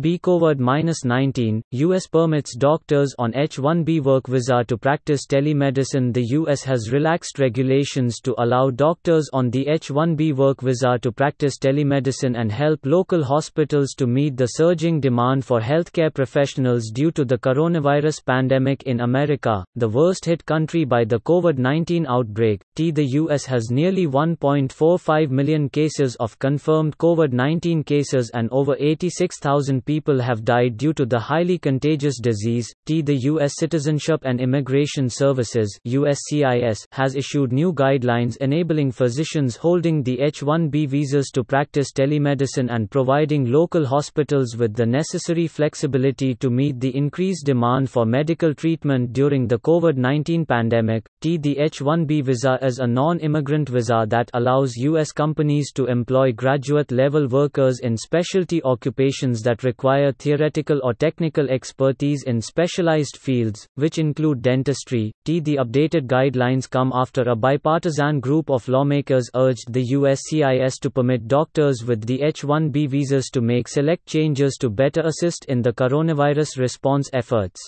B COVID-19, U.S. permits doctors on H-1B work visa to practice telemedicine The U.S. has relaxed regulations to allow doctors on the H-1B work visa to practice telemedicine and help local hospitals to meet the surging demand for healthcare professionals due to the coronavirus pandemic in America, the worst-hit country by the COVID-19 outbreak. T the U.S. has nearly 1.45 million cases of confirmed COVID-19 cases and over 86,000 people have died due to the highly contagious disease. T. The U.S. Citizenship and Immigration Services (USCIS) has issued new guidelines enabling physicians holding the H-1B visas to practice telemedicine and providing local hospitals with the necessary flexibility to meet the increased demand for medical treatment during the COVID-19 pandemic. T. The H-1B visa is a non-immigrant visa that allows U.S. companies to employ graduate-level workers in specialty occupations that require require theoretical or technical expertise in specialized fields, which include dentistry. T. The updated guidelines come after a bipartisan group of lawmakers urged the USCIS to permit doctors with the H 1B visas to make select changes to better assist in the coronavirus response efforts.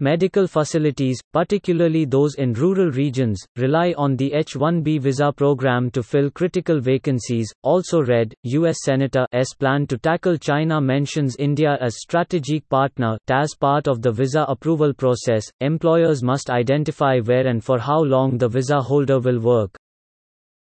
Medical facilities, particularly those in rural regions, rely on the H-1B visa program to fill critical vacancies. Also read, U.S. Senator plan to tackle China mentions India as strategic partner. As part of the visa approval process, employers must identify where and for how long the visa holder will work.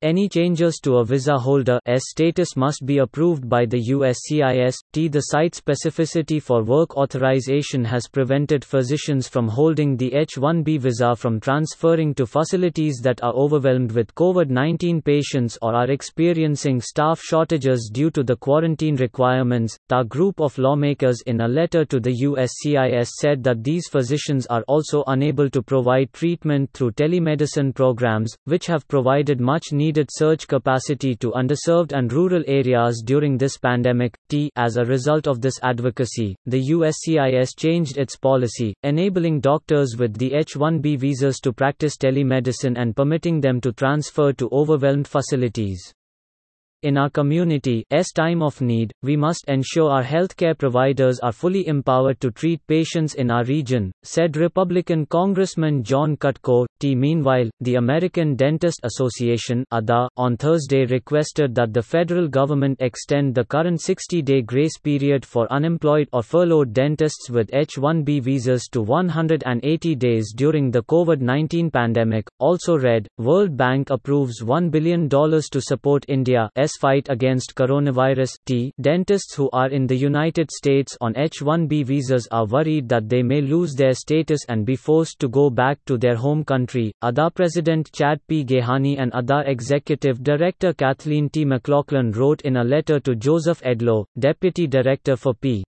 Any changes to a visa holder's status must be approved by the USCIS. T. The site specificity for work authorization has prevented physicians from holding the H 1B visa from transferring to facilities that are overwhelmed with COVID 19 patients or are experiencing staff shortages due to the quarantine requirements. The group of lawmakers in a letter to the USCIS said that these physicians are also unable to provide treatment through telemedicine programs, which have provided much needed needed surge capacity to underserved and rural areas during this pandemic. T. As a result of this advocacy, the USCIS changed its policy, enabling doctors with the H 1B visas to practice telemedicine and permitting them to transfer to overwhelmed facilities. In our community, community's time of need, we must ensure our healthcare providers are fully empowered to treat patients in our region, said Republican Congressman John Katko. T. Meanwhile, the American Dentist Association (ADA) on Thursday requested that the federal government extend the current 60-day grace period for unemployed or furloughed dentists with H-1B visas to 180 days during the COVID-19 pandemic. Also read, World Bank approves $1 billion to support India's fight against coronavirus. T. Dentists who are in the United States on H-1B visas are worried that they may lose their status and be forced to go back to their home country. ADA President Chad P. Gehani and ADA Executive Director Kathleen T. McLaughlin wrote in a letter to Joseph Edlow, Deputy Director for P.